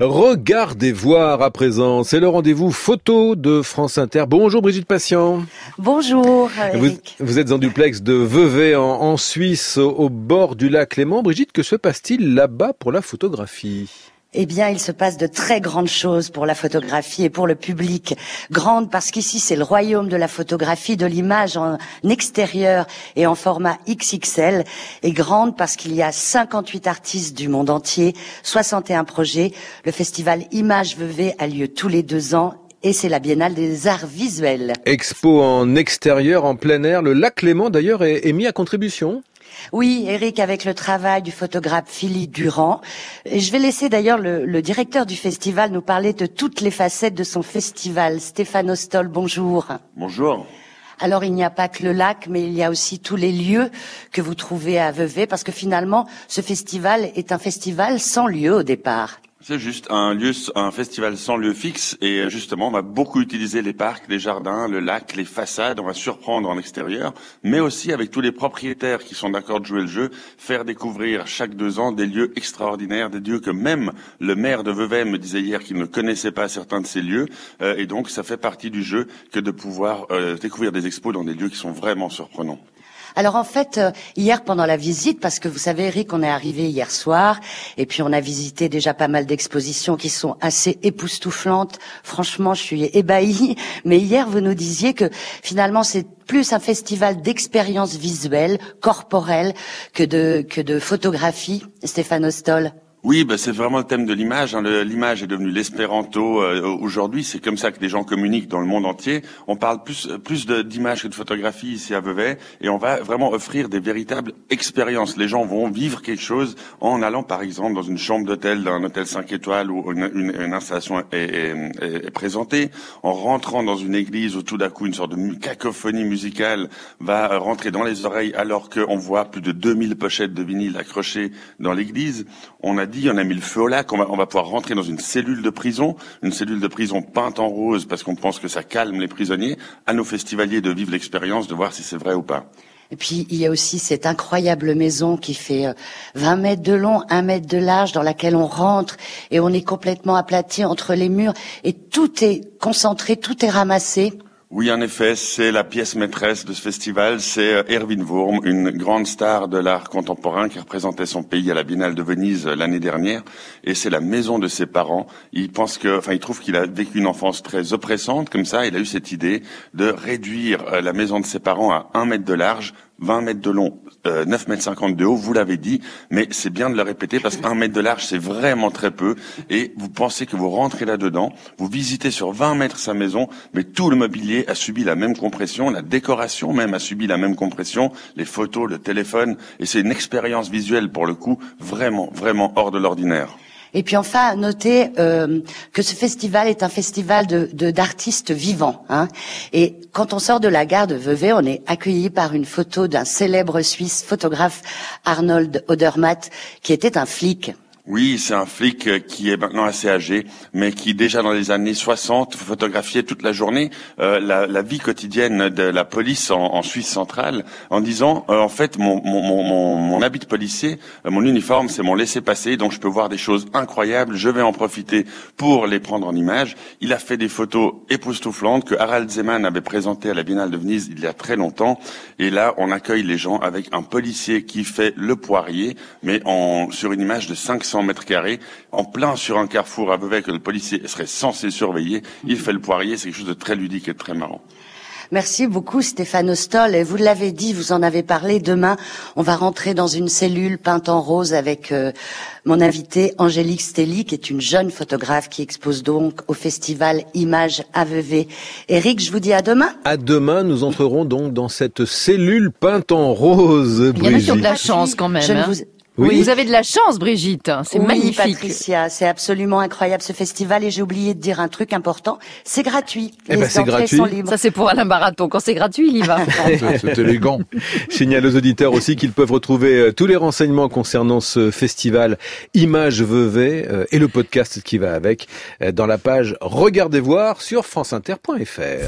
Regardez voir à présent, c'est le rendez-vous photo de France Inter. Bonjour Brigitte Patient. Bonjour Eric. Vous, êtes en duplex de Vevey en, Suisse, au bord du lac Léman. Brigitte, que se passe-t-il là-bas pour la photographie? Eh bien, il se passe de très grandes choses pour la photographie et pour le public. Grande parce qu'ici, c'est le royaume de la photographie, de l'image en extérieur et en format XXL. Et grande parce qu'il y a 58 artistes du monde entier, 61 projets. Le festival Image Vevey a lieu tous les deux ans et c'est la Biennale des arts visuels. Expo en extérieur, en plein air. Le lac Léman, d'ailleurs, est mis à contribution oui, Eric, avec le travail du photographe Philippe Durand. Et je vais laisser d'ailleurs le, directeur du festival nous parler de toutes les facettes de son festival. Stéphane Ostol, bonjour. Bonjour. Alors il n'y a pas que le lac, mais il y a aussi tous les lieux que vous trouvez à Vevey, parce que finalement, ce festival est un festival sans lieu au départ. C'est juste un lieu, un festival sans lieu fixe et justement on va beaucoup utiliser les parcs, les jardins, le lac, les façades. On va surprendre en extérieur, mais aussi avec tous les propriétaires qui sont d'accord de jouer le jeu, faire découvrir chaque deux ans des lieux extraordinaires, des lieux que même le maire de Vevey me disait hier qu'il ne connaissait pas certains de ces lieux. Euh, et donc ça fait partie du jeu que de pouvoir euh, découvrir des expos dans des lieux qui sont vraiment surprenants. Alors en fait, euh, hier pendant la visite, parce que vous savez Eric, on est arrivé hier soir, et puis on a visité déjà pas mal d'expositions qui sont assez époustouflantes. Franchement, je suis ébahie. Mais hier, vous nous disiez que finalement, c'est plus un festival d'expériences visuelles, corporelles, que de, que de photographie, Stéphane Ostol. Oui, bah, c'est vraiment le thème de l'image. Hein. L'image est devenue l'espéranto euh, aujourd'hui. C'est comme ça que les gens communiquent dans le monde entier. On parle plus plus d'images que de photographie ici à Vevey, et on va vraiment offrir des véritables expériences. Les gens vont vivre quelque chose en allant, par exemple, dans une chambre d'hôtel d'un hôtel 5 étoiles où une, une, installation est, est, présentée, en rentrant dans une église où tout d'un coup une sorte de cacophonie musicale va rentrer dans les oreilles alors qu'on voit plus de 2000 pochettes de vinyle accrochées dans l'église. On a dit, on a mis le feu au lac, on va, on va pouvoir rentrer dans une cellule de prison, une cellule de prison peinte en rose parce qu'on pense que ça calme les prisonniers, à nos festivaliers de vivre l'expérience, de voir si c'est vrai ou pas. Et puis il y a aussi cette incroyable maison qui fait 20 euh, mètres de long, 1 mètre de large, dans laquelle on rentre et on est complètement aplati entre les murs et tout est concentré, tout est ramassé. Oui, en effet, c'est la pièce maîtresse de ce festival. C'est euh, Erwin Wurm, une grande star de l'art contemporain qui représentait son pays à la Biennale de Venise euh, l'année dernière. Et c'est la maison de ses parents. Il pense que, enfin, il trouve qu'il a vécu une enfance très oppressante. Comme ça, il a eu cette idée de réduire euh, la maison de ses parents à un mètre de large, 20 mètres de long, euh, 9 mètres 50 de haut, vous l'avez dit, mais c'est bien de le répéter parce qu'un mètre de large, c'est vraiment très peu. Et vous pensez que vous rentrez là-dedans, vous visitez sur 20 mètres sa maison, mais tout le mobilier a subi la même compression, la décoration même a subi la même compression, les photos, le téléphone, et c'est une expérience visuelle pour le coup vraiment, vraiment hors de l'ordinaire. Et puis enfin, noter euh, que ce festival est un festival de d'artistes vivants. Hein. Et quand on sort de la gare de Vevey, on est accueilli par une photo d'un célèbre Suisse photographe, Arnold Odermatt, qui était un flic. Oui, c'est un flic euh, qui est maintenant assez âgé, mais qui déjà dans les années 60 photographiait toute la journée euh, la, vie quotidienne de la police en, en Suisse centrale, en disant euh, en fait mon, mon, mon, mon, habit de policier, mon uniforme, c'est mon laissez-passer, donc je peux voir des choses incroyables, je vais en profiter pour les prendre en image. Il a fait des photos époustouflantes que Harald Zeman avait présentées à la Biennale de Venise il y a très longtemps, et là on accueille les gens avec un policier qui fait le poirier, mais en, sur une image de 500 mètres carrés, en plein sur un carrefour à Vevey que le policier serait censé surveiller. Il fait le poirier, c'est quelque chose de très ludique et de très marrant. Merci beaucoup Stéphane Ostol. Et vous l'avez dit, vous en avez parlé. Demain, on va rentrer dans une cellule peinte en rose avec euh, mon invité Angélique Stelly, qui est une jeune photographe qui expose donc au festival Images à Vevey. Eric, je vous dis à demain. À demain, nous entrerons donc dans cette cellule peinte en rose. Il y en a qui ont de la chance quand même. Hein. Oui. Vous avez de la chance, Brigitte. C'est magnifique. Patricia, c'est absolument incroyable ce festival. Et j'ai oublié de dire un truc important. C'est gratuit. Eh ben, c'est gratuit. Ça, c'est pour Alain Baraton. Quand c'est gratuit, il y va. c'est élégant. Signale aux auditeurs aussi qu'ils peuvent retrouver euh, tous les renseignements concernant ce festival Images Vevey euh, et le podcast qui va avec euh, dans la page Regardez voir sur franceinter.fr.